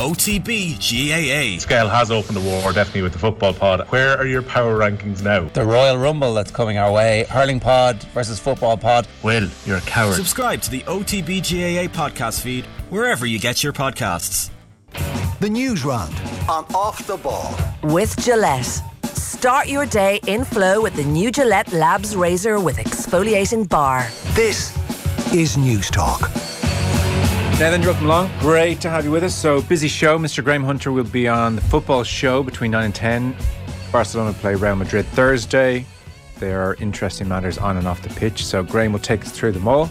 OTB GAA. Scale has opened the war, definitely with the football pod. Where are your power rankings now? The Royal Rumble that's coming our way. Hurling pod versus football pod. Will, you're a coward. Subscribe to the OTB GAA podcast feed wherever you get your podcasts. The news round on Off the Ball. With Gillette. Start your day in flow with the new Gillette Labs Razor with exfoliating bar. This is News Talk. Nathan welcome along. Great to have you with us. So busy show. Mr. Graham Hunter will be on the football show between nine and ten. Barcelona play Real Madrid Thursday. There are interesting matters on and off the pitch. So Graham will take us through them all.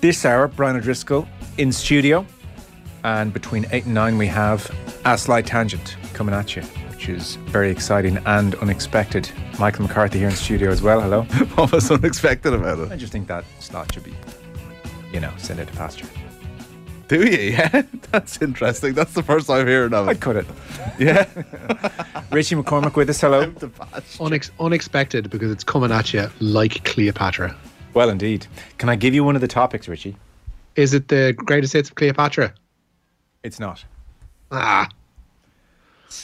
This hour, Brian O'Driscoll in studio, and between eight and nine we have a slight tangent coming at you, which is very exciting and unexpected. Michael McCarthy here in studio as well. Hello. What was unexpected about it? I just think that slot should be, you know, send it to pasture. Do you? Yeah, that's interesting. That's the first I'm hearing of it. I'd it. cut it. Yeah, Richie McCormick with us. Hello. Unex- unexpected because it's coming at you like Cleopatra. Well, indeed. Can I give you one of the topics, Richie? Is it the greatest hits of Cleopatra? It's not. Ah.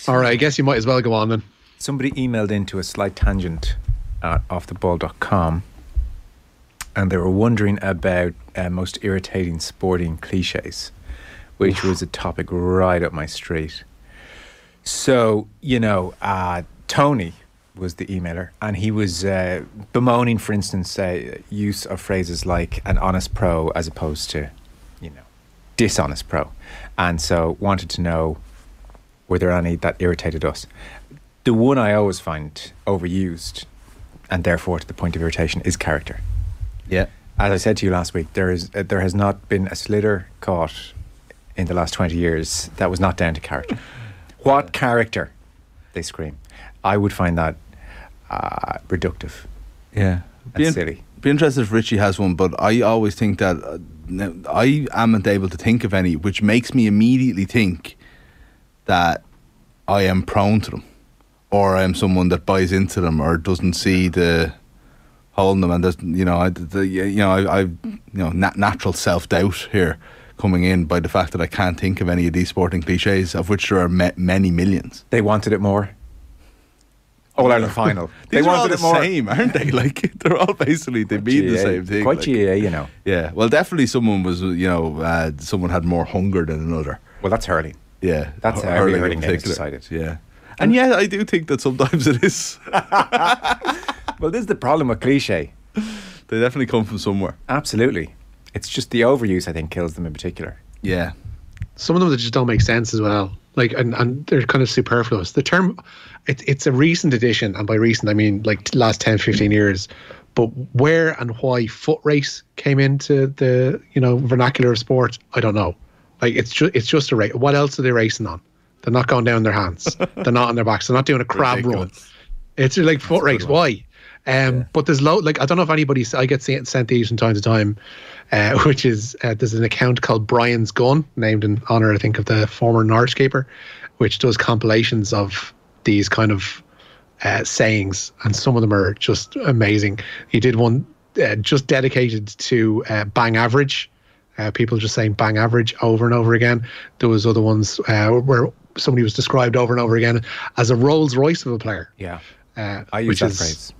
All right, I guess you might as well go on then. Somebody emailed into a slight tangent at offtheball.com and they were wondering about uh, most irritating sporting cliches, which was a topic right up my street. So, you know, uh, Tony was the emailer, and he was uh, bemoaning, for instance, uh, use of phrases like an honest pro as opposed to, you know, dishonest pro. And so wanted to know were there any that irritated us. The one I always find overused, and therefore to the point of irritation, is character. Yeah. As I said to you last week, there is uh, there has not been a sliotar caught in the last twenty years that was not down to character. What character? They scream. I would find that uh, reductive Yeah. and in- silly. be interested if Richie has one, but I always think that uh, I amn't able to think of any, which makes me immediately think that I am prone to them, or I am someone that buys into them, or doesn't see the hole in them, and there's you know, I, the, you know, I, I you know, nat- natural self doubt here coming in by the fact that I can't think of any of these sporting cliches, of which there are ma- many millions. They wanted it more. All Ireland final. they are all wanted the it more. same, aren't they? Like they're all basically they mean the same thing. Quite like- GAA, you know. Yeah, well, definitely someone was, you know, uh, someone had more hunger than another. Well, that's hurling. Yeah, That's Hur- how every in hurling is particular. decided. Yeah, and yeah, I do think that sometimes it is. Well, this is the problem with cliche. they definitely come from somewhere. Absolutely. It's just the overuse, I think, kills them in particular. Yeah, Some of them that just don't make sense as well. Like, and, and they're kind of superfluous. The term, it, it's a recent addition, and by recent I mean like last 10, 15 years. But where and why foot race came into the you know vernacular of sport, I don't know. Like it's just it's just a race. What else are they racing on? They're not going down their hands. they're not on their backs. They're not doing a crab run. Ridiculous. It's like foot race. Why? Um, But there's low. Like I don't know if anybody. I get sent, sent these from time to time, uh, which is uh, there's an account called Brian's Gun, named in honor, I think, of the former Norwich keeper, which does compilations of these kind of uh, sayings, and some of them are just amazing. He did one uh, just dedicated to uh, bang average. Uh, people just saying bang average over and over again. There was other ones uh, where somebody was described over and over again as a Rolls Royce of a player. Yeah. Uh, I use that is- phrase.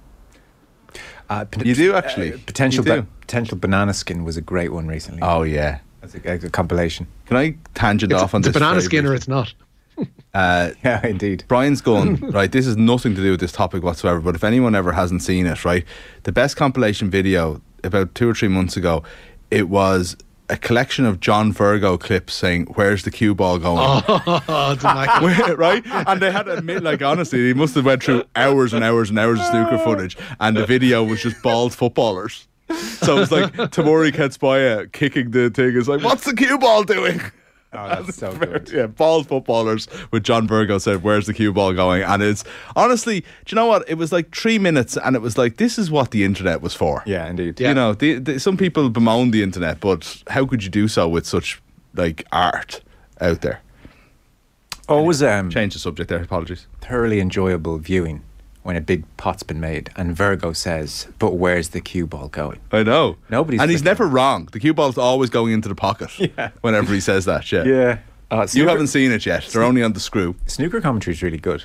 Uh, pot- You do, actually. uh, potential, do. ba- potential banana skin was a great one recently. Oh yeah. As a, a compilation. Can I tangent It's, off on it's a this? banana skin or it's not. Uh, Yeah, indeed. Brian's gone right? This has nothing to do with this topic whatsoever. But if anyone ever hasn't seen it, right, the best compilation video about two or three months ago, it was a collection of John Virgo clips saying, "Where's the cue ball going?" Oh. Where- right? And they had to admit, like, honestly, he must have went through hours and hours and hours of snooker oh. footage, and the video was just bald footballers. So it was like Tamori Ketspaya kicking the thing. It's like, what's the cue ball doing? Oh, that's so good. Yeah, bald footballers with John Virgo said, "Where's the cue ball going?" And it's honestly, do you know what? It was like three minutes, and it was like, this is what the internet was for. Yeah, indeed. You know, the, the, some people bemoan the internet, but how could you do so with such like art out there? Always um, Change the subject there. Apologies. thoroughly enjoyable viewing when a big pot's been made and Virgo says, but where's the cue ball going? I know. Nobody's and he's flicking. never wrong. The cue ball's always going into the pocket. Yeah. Whenever he says that shit. Yeah. Uh, You haven't seen it yet. They're only on the screw. Snooker commentary is really good.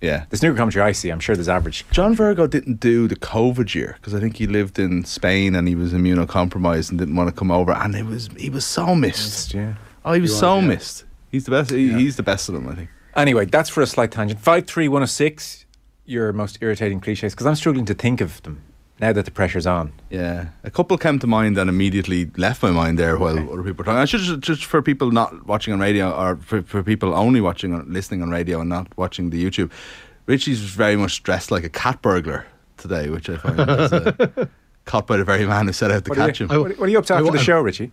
Yeah. The snooker commentary I see, I'm sure there's average. John Virgo didn't do the COVID year because I think he lived in Spain and he was immunocompromised and didn't want to come over. And it was he was so missed. Yeah. Oh, he was He so was, yeah. missed. He's the best. He, He's the best of them, I think. Anyway, that's for a slight tangent. Five three one oh six. Your most irritating cliches because I'm struggling to think of them now that the pressure's on. Yeah, a couple came to mind and immediately left my mind there while other people were talking. I should just, just for people not watching on radio or for, for people only watching on listening on radio and not watching the YouTube. Richie's very much dressed like a cat burglar today, which I find is uh, caught by the very man who set out to What catch you, him. what, what are you up to I after the show, Richie?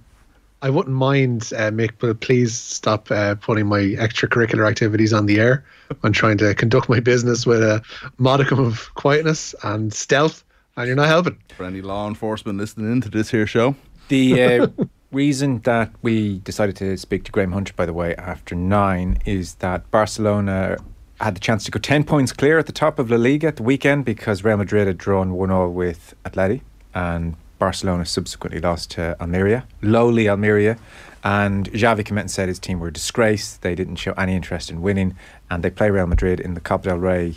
I wouldn't mind, uh, Mick, but please stop uh, putting my extracurricular activities on the air. I'm trying to conduct my business with a modicum of quietness and stealth, and you're not helping. For any law enforcement listening into this here show, The uh, reason that we decided to speak to Graham Hunter, by the way, after nine, is that Barcelona had the chance to go 10 points clear at the top of La Liga at the weekend because Real Madrid had drawn 1 0 with Atleti and Barcelona subsequently lost to Almeria, lowly Almeria. And Xavi came out and said his team were a disgrace. They didn't show any interest in winning. And they play Real Madrid in the Copa del Rey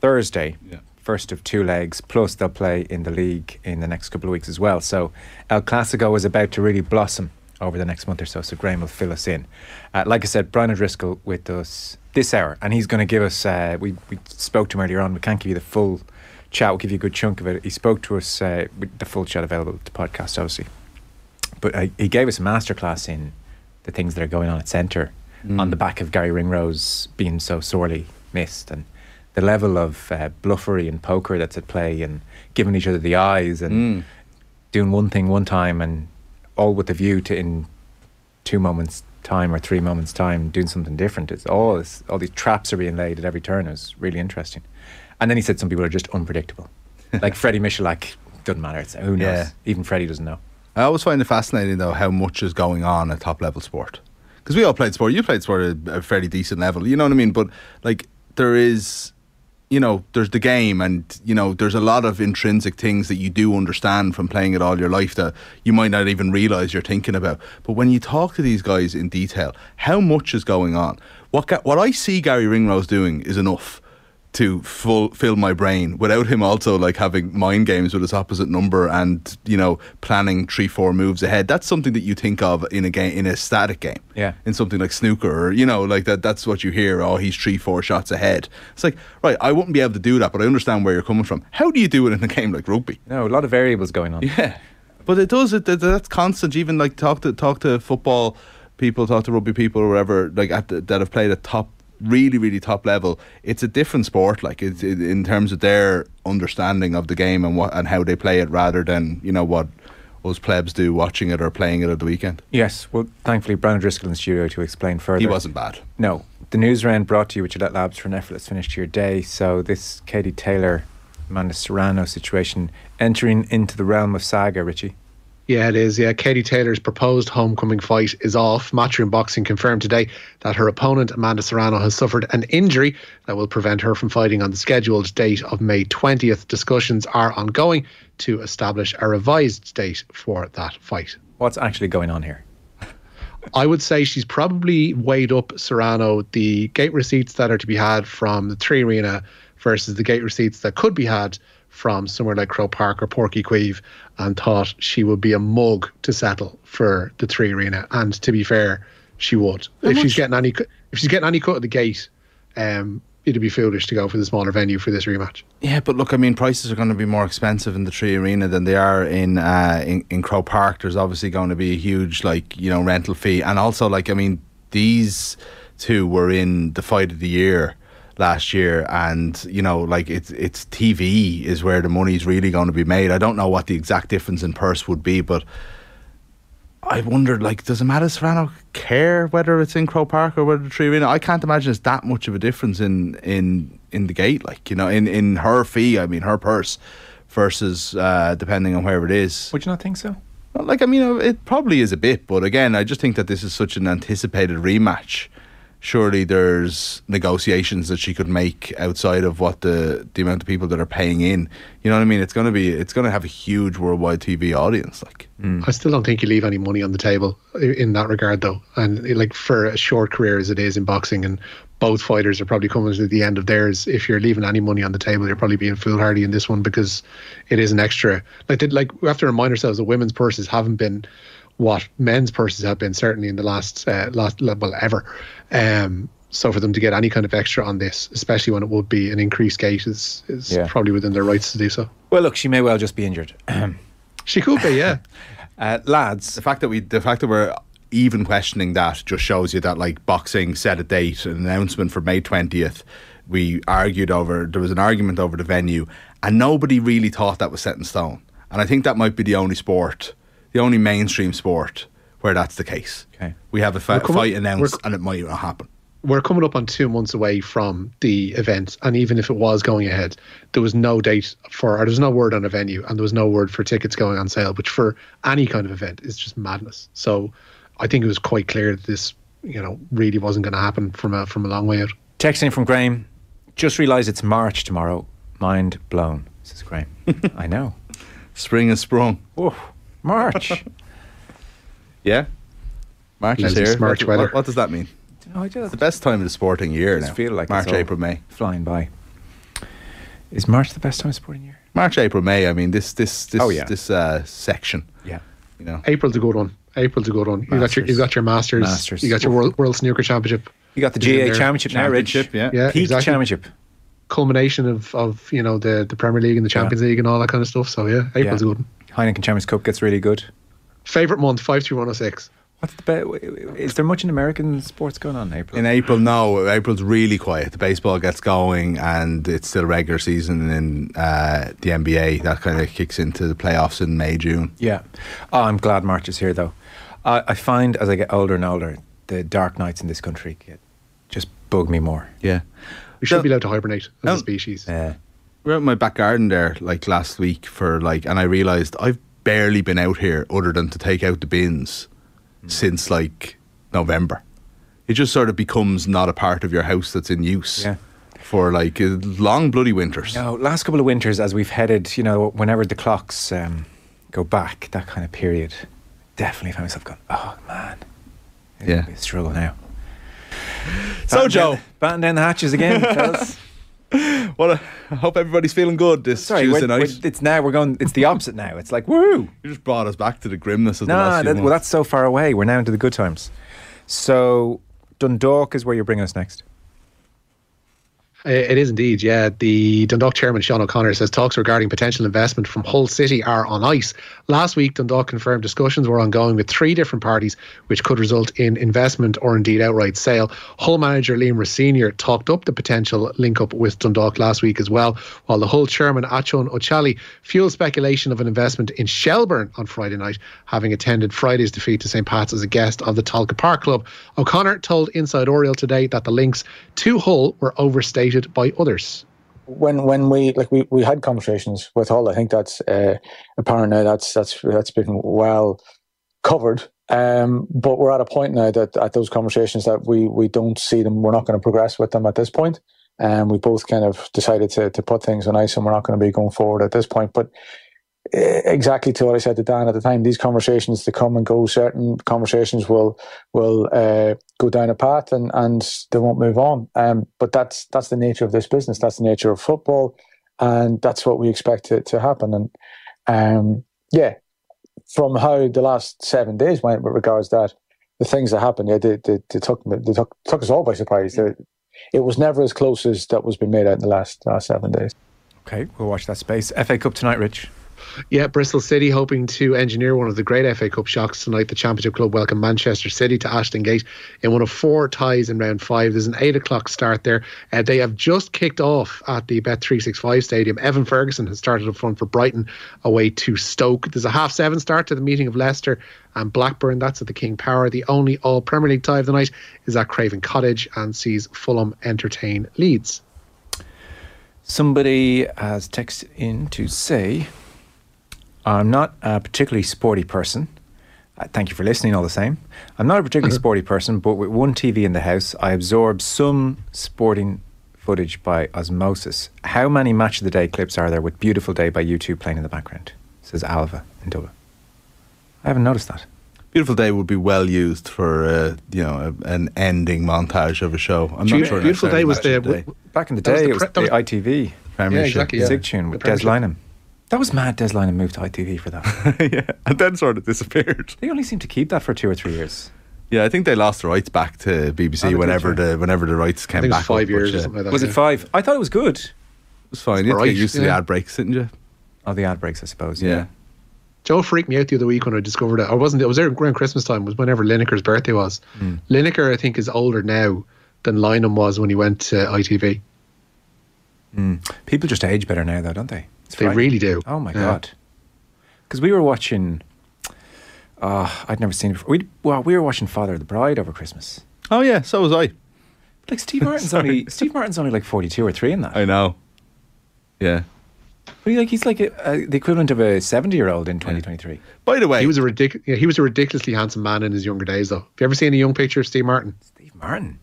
Thursday, Yeah. first of two legs. Plus, they'll play in the league in the next couple of weeks as well. So, El Clasico is about to really blossom over the next month or so. So, Graham will fill us in. Uh, like I said, Brian O'Driscoll with us this hour, and he's going to give us. Uh, we we spoke to him earlier on. We can't give you the full chat. We'll give you a good chunk of it. He spoke to us uh, with the full chat available to podcast, obviously. But uh, he gave us a masterclass in the things that are going on at centre on the back of Gary Ringrose being so sorely missed and the level of uh, bluffery and poker that's at play and giving each other the eyes and doing one thing one time and all with the view to in two moments time or three moments time doing something different it's all this, all these traps are being laid at every turn it was really interesting and then he said some people are just unpredictable like Freddie Michalak doesn't matter it's, who knows Yeah. even Freddie doesn't know I always find it fascinating though how much is going on at top level sport. Because we all played sport. You played sport at a fairly decent level. You know what I mean? But like there is, you know, there's the game, and you know, there's a lot of intrinsic things that you do understand from playing it all your life that you might not even realize you're thinking about. But when you talk to these guys in detail, how much is going on? What what I see Gary Ringrose doing is enough to full, fill my brain without him also like having mind games with his opposite number and you know planning three four moves ahead that's something that you think of in a game in a static game Yeah. in something like snooker or you know like that that's what you hear oh he's three four shots ahead it's like right I wouldn't be able to do that but I understand where you're coming from how do you do it in a game like rugby no a lot of variables going on yeah, but it does. It that- that's constant. Even like talk to talk to football people, talk to rugby people, or whatever. Like at the, that have played at top, really, really top level. It's a different sport. Like it's it, in terms of their understanding of the game and what and how they play it, rather than you know what us plebs do watching it or playing it at the weekend. Yes, well, thankfully, Brian Driscoll in the studio to explain further. He wasn't bad. No. The news round brought to you with Gillette Labs for an effortless finish to your day. So, this Katie Taylor, Amanda Serrano situation entering into the realm of saga, Richie. Yeah, it is. Yeah, Katie Taylor's proposed homecoming fight is off. Matchroom Boxing confirmed today that her opponent, Amanda Serrano, has suffered an injury that will prevent her from fighting on the scheduled date of May 20th. Discussions are ongoing to establish a revised date for that fight. What's actually going on here? I would say she's probably weighed up Serrano the gate receipts that are to be had from the Three Arena versus the gate receipts that could be had from somewhere like Croke Park or Páirc Uí Chaoimh and thought she would be a mug to settle for the Three Arena. And to be fair, she would. if she's getting any if she's getting any cut of the gate, um, it'd be foolish to go for the smaller venue for this rematch. Yeah, but look, I mean, prices are going to be more expensive in the Three Arena than they are in uh, in, in Croke Park. There's obviously going to be a huge, like, you know, rental fee. And also, like, I mean, these two were in the fight of the year last year and you know like it's it's TV is where the money's really going to be made I don't know what the exact difference in purse would be but I wonder, like, does Amanda Serrano care whether it's in Croke Park or whether the Three Arena? I can't imagine it's that much of a difference in in in the gate, like you know, in in her fee. I mean, her purse versus uh, depending on where it is. Would you not think so? Like, I mean, it probably is a bit, but again, I just think that this is such an anticipated rematch surely there's negotiations that she could make outside of what the the amount of people that are paying in. You know what I mean? It's going to be it's going to have a huge worldwide TV audience. Like, mm. I still don't think you leave any money on the table in that regard, though. And like for a short career as it is in boxing, and both fighters are probably coming to the end of theirs. If you're leaving any money on the table, you're probably being foolhardy in this one because it is an extra. Like, did like we have to remind ourselves that women's purses haven't been what men's purses have been certainly in the last uh, last well ever. Um, so for them to get any kind of extra on this, especially when it would be an increased gate, is is yeah. probably within their rights to do so. Well, look, she may well just be injured. she could be, yeah. uh, lads, the fact that we, the fact that we're even questioning that just shows you that like boxing set a date, an announcement for May twentieth. We argued over there was an argument over the venue, and nobody really thought that was set in stone. And I think that might be the only sport, the only mainstream sport where that's the case. Okay. We have a fa- fight announced and it might not happen. We're coming up on two months away from the event, and even if it was going ahead, there was no date for, or there was no word on a venue, and there was no word for tickets going on sale. Which for any kind of event is just madness. So, I think it was quite clear that this, you know, really wasn't going to happen from a from a long way out. Texting from Graham, just realised it's March tomorrow. Mind blown, says Graham. I know. Spring has sprung. March. Yeah, March is here. March what, weather. What, what, does that mean? No, it's the best time of the sporting year now. Feel like March, April, May, flying by. Is March the best time of sporting year? March, April, May. I mean, this this this oh, yeah. this uh, section. Yeah, you know, April's a good one. April's a good one. You got your you got your Masters. Masters. You got your World, World Snooker Championship. You got the GAA Championship now, Rich. Yeah, yeah, Peak exactly. Championship. Culmination of, of you know the, the Premier League and the Champions yeah. League and all that kind of stuff. So yeah, April's yeah. a good one. Heineken Champions Cup gets really good. Favorite month five two one oh six. What's the be- is there much in American sports going on in April? In April, no. April's really quiet. The baseball gets going, and it's still regular season in uh, the NBA. That kind of kicks into the playoffs in May, June. Yeah. Oh, I'm glad March is here, though. I, I find as I get older and older, the dark nights in this country get, just bug me more. Yeah. We should so, be allowed to hibernate as no, a species. Yeah. We are out in my back garden there, like last week, for like, and I realised I've barely been out here other than to take out the bins since like November. It just sort of becomes not a part of your house that's in use. Yeah. For like uh, long bloody winters. No, last couple of winters, as we've headed, you know, whenever the clocks um, go back, that kind of period, definitely found myself going, oh man, it's yeah, be a struggle now. So, batten Joe, down, batten down the hatches again, fellas. well, I hope everybody's feeling good this Sorry, Tuesday we're, night. We're, it's now we're going. It's the opposite now. It's like woo! You just brought us back to the grimness of the last that, well, that's so far away. We're now into the good times. So Dundalk is where you're bringing us next. It is indeed, yeah. The Dundalk chairman, Sean O'Connor, says talks regarding potential investment from Hull City are on ice. Last week, Dundalk confirmed discussions were ongoing with three different parties, which could result in investment or indeed outright sale. Hull manager Liam Rosenior talked up the potential link up with Dundalk last week as well, while the Hull chairman, Acun Ilıcalı, fueled speculation of an investment in Shelbourne on Friday night, having attended Friday's defeat to St. Pat's as a guest of the Tolka Park Club. O'Connor told Inside Oriel today that the links to Hull were overstated by others? When when we like we, we had conversations with Hull, I think that's uh, apparent now. That's that's that's been well covered. Um, but we're at a point now that at those conversations that we we don't see them. We're not going to progress with them at this point. And we both kind of decided to to put things on ice, and we're not going to be going forward at this point. But exactly to what I said to Dan at the time. These conversations to come and go. Certain conversations will will uh, go down a path and and they won't move on. Um, but that's that's the nature of this business. That's the nature of football, and that's what we expect to to happen. And um, yeah, from how the last seven days went with regards to that, the things that happened, yeah, they, they, they took they took took us all by surprise. They, it was never as close as that was been made out in the last last seven days. Okay, we'll watch that space. FA Cup tonight, Rich. Yeah, Bristol City hoping to engineer one of the great FA Cup shocks tonight. The Championship club welcome Manchester City to Ashton Gate in one of four ties in round five. There's an eight o'clock start there. Uh, they have just kicked off at the Bet365 Stadium. Evan Ferguson has started up front for Brighton away to Stoke. There's a half seven start to the meeting of Leicester and Blackburn. That's at the King Power. The only all Premier League tie of the night is at Craven Cottage and sees Fulham entertain Leeds. Somebody has texted in to say I'm not a particularly sporty person. Uh, thank you for listening all the same. I'm not a particularly sporty person, but with one TV in the house, I absorb some sporting footage by osmosis. How many match of the day clips are there with Beautiful Day by U2 playing in the background? Says Alva in Dublin. I haven't noticed that. Beautiful Day would be well used for uh, you know a, an ending montage of a show. I'm Beau- not sure. Beautiful Day was Match of the- Day. Back in the That was day, the it was pre- that the ITV Premiership. exactly, yeah. Zig tune with The Des Lynam. That was mad. Des Lynam moved to ITV for that. yeah, and then sort of disappeared. they only seem to keep that for two or three years. Yeah, I think they lost the rights back to Oh, BBC they did, whenever yeah. the whenever the rights I came think it back. was five up, but, years or something like that. Was it five? I thought it was good. It was fine. You had to Right, get used to the yeah. ad breaks, didn't you? Oh, the ad breaks, I suppose. Yeah. Yeah. Joe freaked me out the other week when I discovered it. I wasn't. It was there around Christmas time. Was whenever Lineker's birthday was. Hmm. Lineker, I think, is older now than Lynam was when he went to ITV. People just age better now, though, don't they? It's They frightening. really do. Oh my Yeah. god! Because we were watching. Uh, I'd never seen it before. We well, we were watching Father of the Bride over Christmas. Oh yeah, so was I. Like Steve Martin's only Steve Martin's only like forty two or three in that. I know. Yeah. But he, like he's like a, a, the equivalent of a seventy year old in twenty twenty three. By the way, He was a ridic- yeah, He was a ridiculously handsome man in his younger days, though. Have you ever seen a young picture of Steve Martin? Steve Martin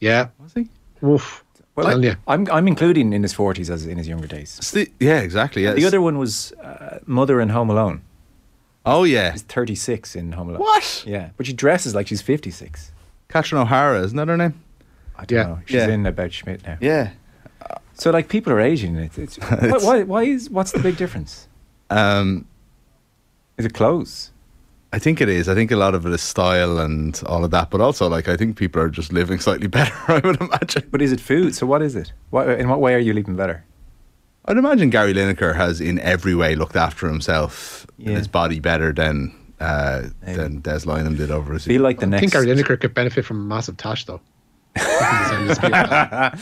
Yeah. was he? Woof. Well, I. I'm I'm including in his forties as in his younger days. Sti- yeah, exactly. Yeah. The other one was uh, Mother in Home Alone. Oh yeah. She's thirty six in Home Alone. What? Yeah, but she dresses like she's fifty six. Catherine O'Hara, isn't that her name? I don't Yeah. know. She's Yeah. in about Schmidt now. Yeah. So like people are aging. It's, it's, why, why, why is what's the big difference? Um, Is it clothes? I think it is. I think a lot of it is style and all of that, but also like I think people are just living slightly better. I would imagine. But is it food? So what is it? What, in what way are you living better? I'd imagine Gary Lineker has in every way looked after himself Yeah. and his body better than uh, Maybe. than Des Lynam did over his. Feel like the I next. think Gary Lineker could benefit from a massive tash, though. I think there's any dispute about that.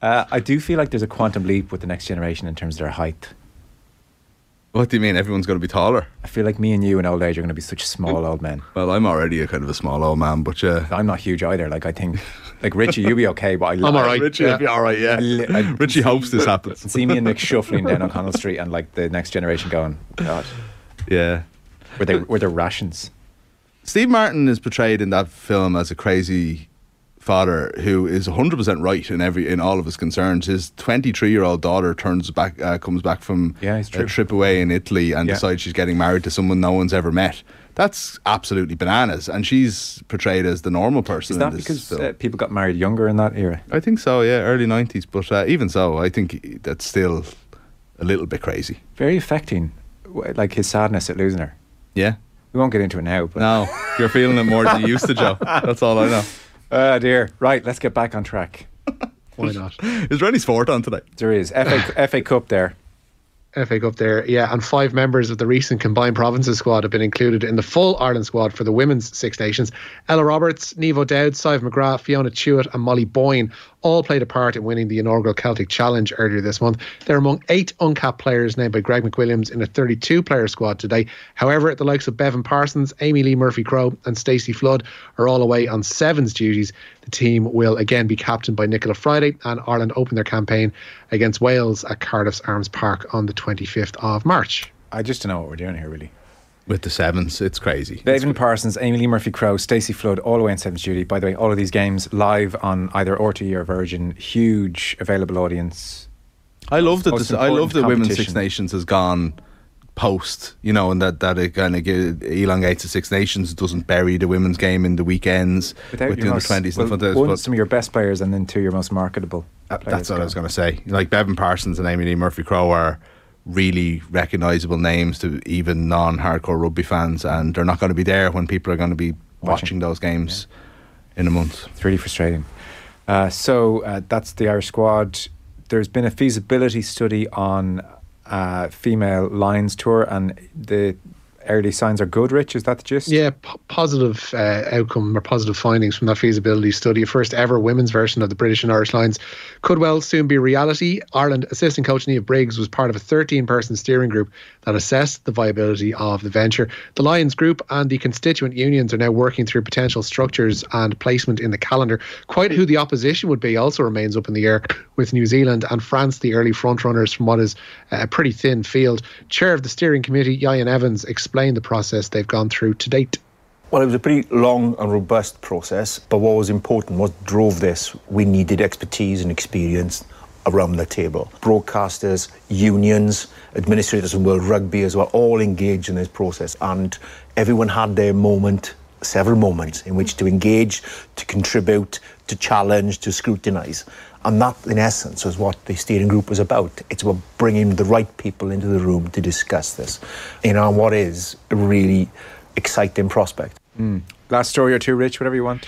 uh, I do feel like there's a quantum leap with the next generation in terms of their height. What do you mean? Everyone's going to be taller? I feel like me and you in old age are going to be such small old men. Well, I'm already a kind of a small old man, but uh, yeah. I'm not huge either. Like I think, like Richie, you'll be okay. But I, I'm all right. Richie, yeah. will be all right. Yeah. li- I- uh, Richie hopes this happens. see me and Nick shuffling down O'Connell Street, and like the next generation going, God, Yeah. were they were there rations? Steve Martin is portrayed in that film as a crazy father who is 100% right in every in all of his concerns. His 23-year-old daughter turns back uh, comes back from Yeah, a trip away in Italy and Yeah. decides she's getting married to someone no one's ever met. That's absolutely bananas and she's portrayed as the normal person Is that because uh, people got married younger in that era? I think so, yeah, early 90s, but uh, even so, I think that's still a little bit crazy. Very affecting, like his sadness at losing her. Yeah. We won't get into it now, but No, you're feeling it more than you used to, Joe. That's all I know. Oh dear. Right, let's get back on track. Why not? Is there any sport on today? There is FA, FA Cup there. FA Cup there, yeah, and five members of the recent combined provinces squad have been included in the full Ireland squad for the women's Six Nations. Ella Roberts, Niamh O'Dowd, Sive McGrath, Fiona Tuite, and Molly Boyne all played a part in winning the inaugural Celtic Challenge earlier this month. They're among eight uncapped players named by Greg McWilliams in a 32 player squad today. However, the likes of Beibhinn Parsons, Amee-Leigh Murphy Crowe, and Stacey Flood are all away on sevens duties. The team will again be captained by Nichola Fryday, and Ireland open their campaign against Wales at Cardiff's Arms Park on the 25th of March. I just don't know what we're doing here, really. With the sevens, it's crazy. Beibhinn Parsons, Amee-Leigh Murphy Crowe, Stacey Flood, all the way in seventh duty. By the way, all of these games live on either RTE or Virgin. Huge available audience. I love that. Most This, I love important that Women's Six. Nations has gone post, you know, and that that it kind of elongates the Six Nations. Doesn't bury the women's game in the weekends Without with your the under twenties well, and the one, but some of your best players and then two your most marketable. Uh, that- that's what I was going to say. Like Beibhinn Parsons and Amee-Leigh Murphy Crowe are really recognisable names to even non-hardcore rugby fans, and they're not going to be there when people are going to be watching, Watching. those games in a month. It's really frustrating. Uh, so uh, that's the Irish squad. There's been a feasibility study on uh, female Lions tour, and the early signs are good. Rich, is that the gist? Yeah, p- positive uh, outcome or positive findings from that feasibility study. First ever women's version of the British and Irish Lions could well soon be reality. Ireland assistant coach Niamh Briggs was part of a 13 person steering group that assessed the viability of the venture. The Lions group and the constituent unions are now working through potential structures and placement in the calendar. Quite who the opposition would be also remains up in the air, with New Zealand and France the early frontrunners from what is a pretty thin field. Chair of the steering committee, Ian Evans, explained the process they've gone through to date. Well, it was a pretty long and robust process, but what was important, what drove this, we needed expertise and experience around the table. Broadcasters, unions, administrators in World Rugby as well, all engaged in this process, and everyone had their moment, several moments in which to engage, to contribute, to challenge, to scrutinise. And that, in essence, was what the steering group was about. It's about bringing the right people into the room to discuss this. You know, what is a really exciting prospect. Mm. Last story or two, Rich, whatever you want.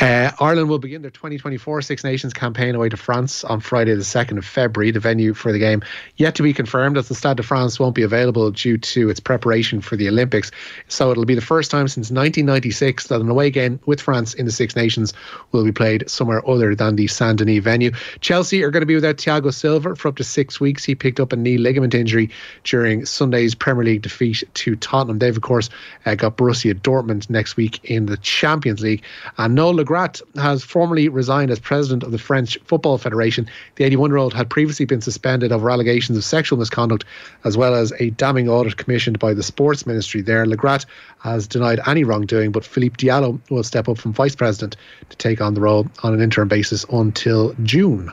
Uh, Ireland will begin their 2024 Six Nations campaign away to France on Friday, the 2nd of February. The venue for the game yet to be confirmed, as the Stade de France won't be available due to its preparation for the Olympics. So it'll be the first time since 1996 that an away game with France in the Six Nations will be played somewhere other than the Saint Denis venue. Chelsea are going to be without Thiago Silva for up to six weeks. He picked up a knee ligament injury during Sunday's Premier League defeat to Tottenham. They've, of course, uh, got Borussia Dortmund next week in the Champions League. And Noel Le Graët has formally resigned as president of the French Football Federation. The 81 year old had previously been suspended over allegations of sexual misconduct, as well as a damning audit commissioned by the Sports Ministry there. Le Graët has denied any wrongdoing, but Philippe Diallo will step up from vice president to take on the role on an interim basis until June.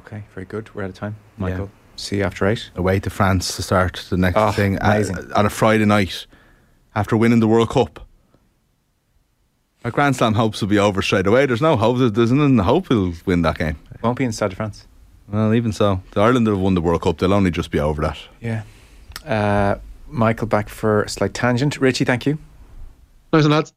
Okay, very good. We're out of time. Michael, yeah. see you after eight. Away to France to start the next oh, thing uh, amazing. At, on a Friday night after winning the World Cup. Our Grand Slam hopes will be over straight away. There's no hope. There's no hope he'll win that game. Won't be in Stade de France. Well, even so, the Ireland that have won the World Cup, they'll only just be over that. Yeah. Uh, Michael back for a slight tangent. Richie, thank you. Nice and lads.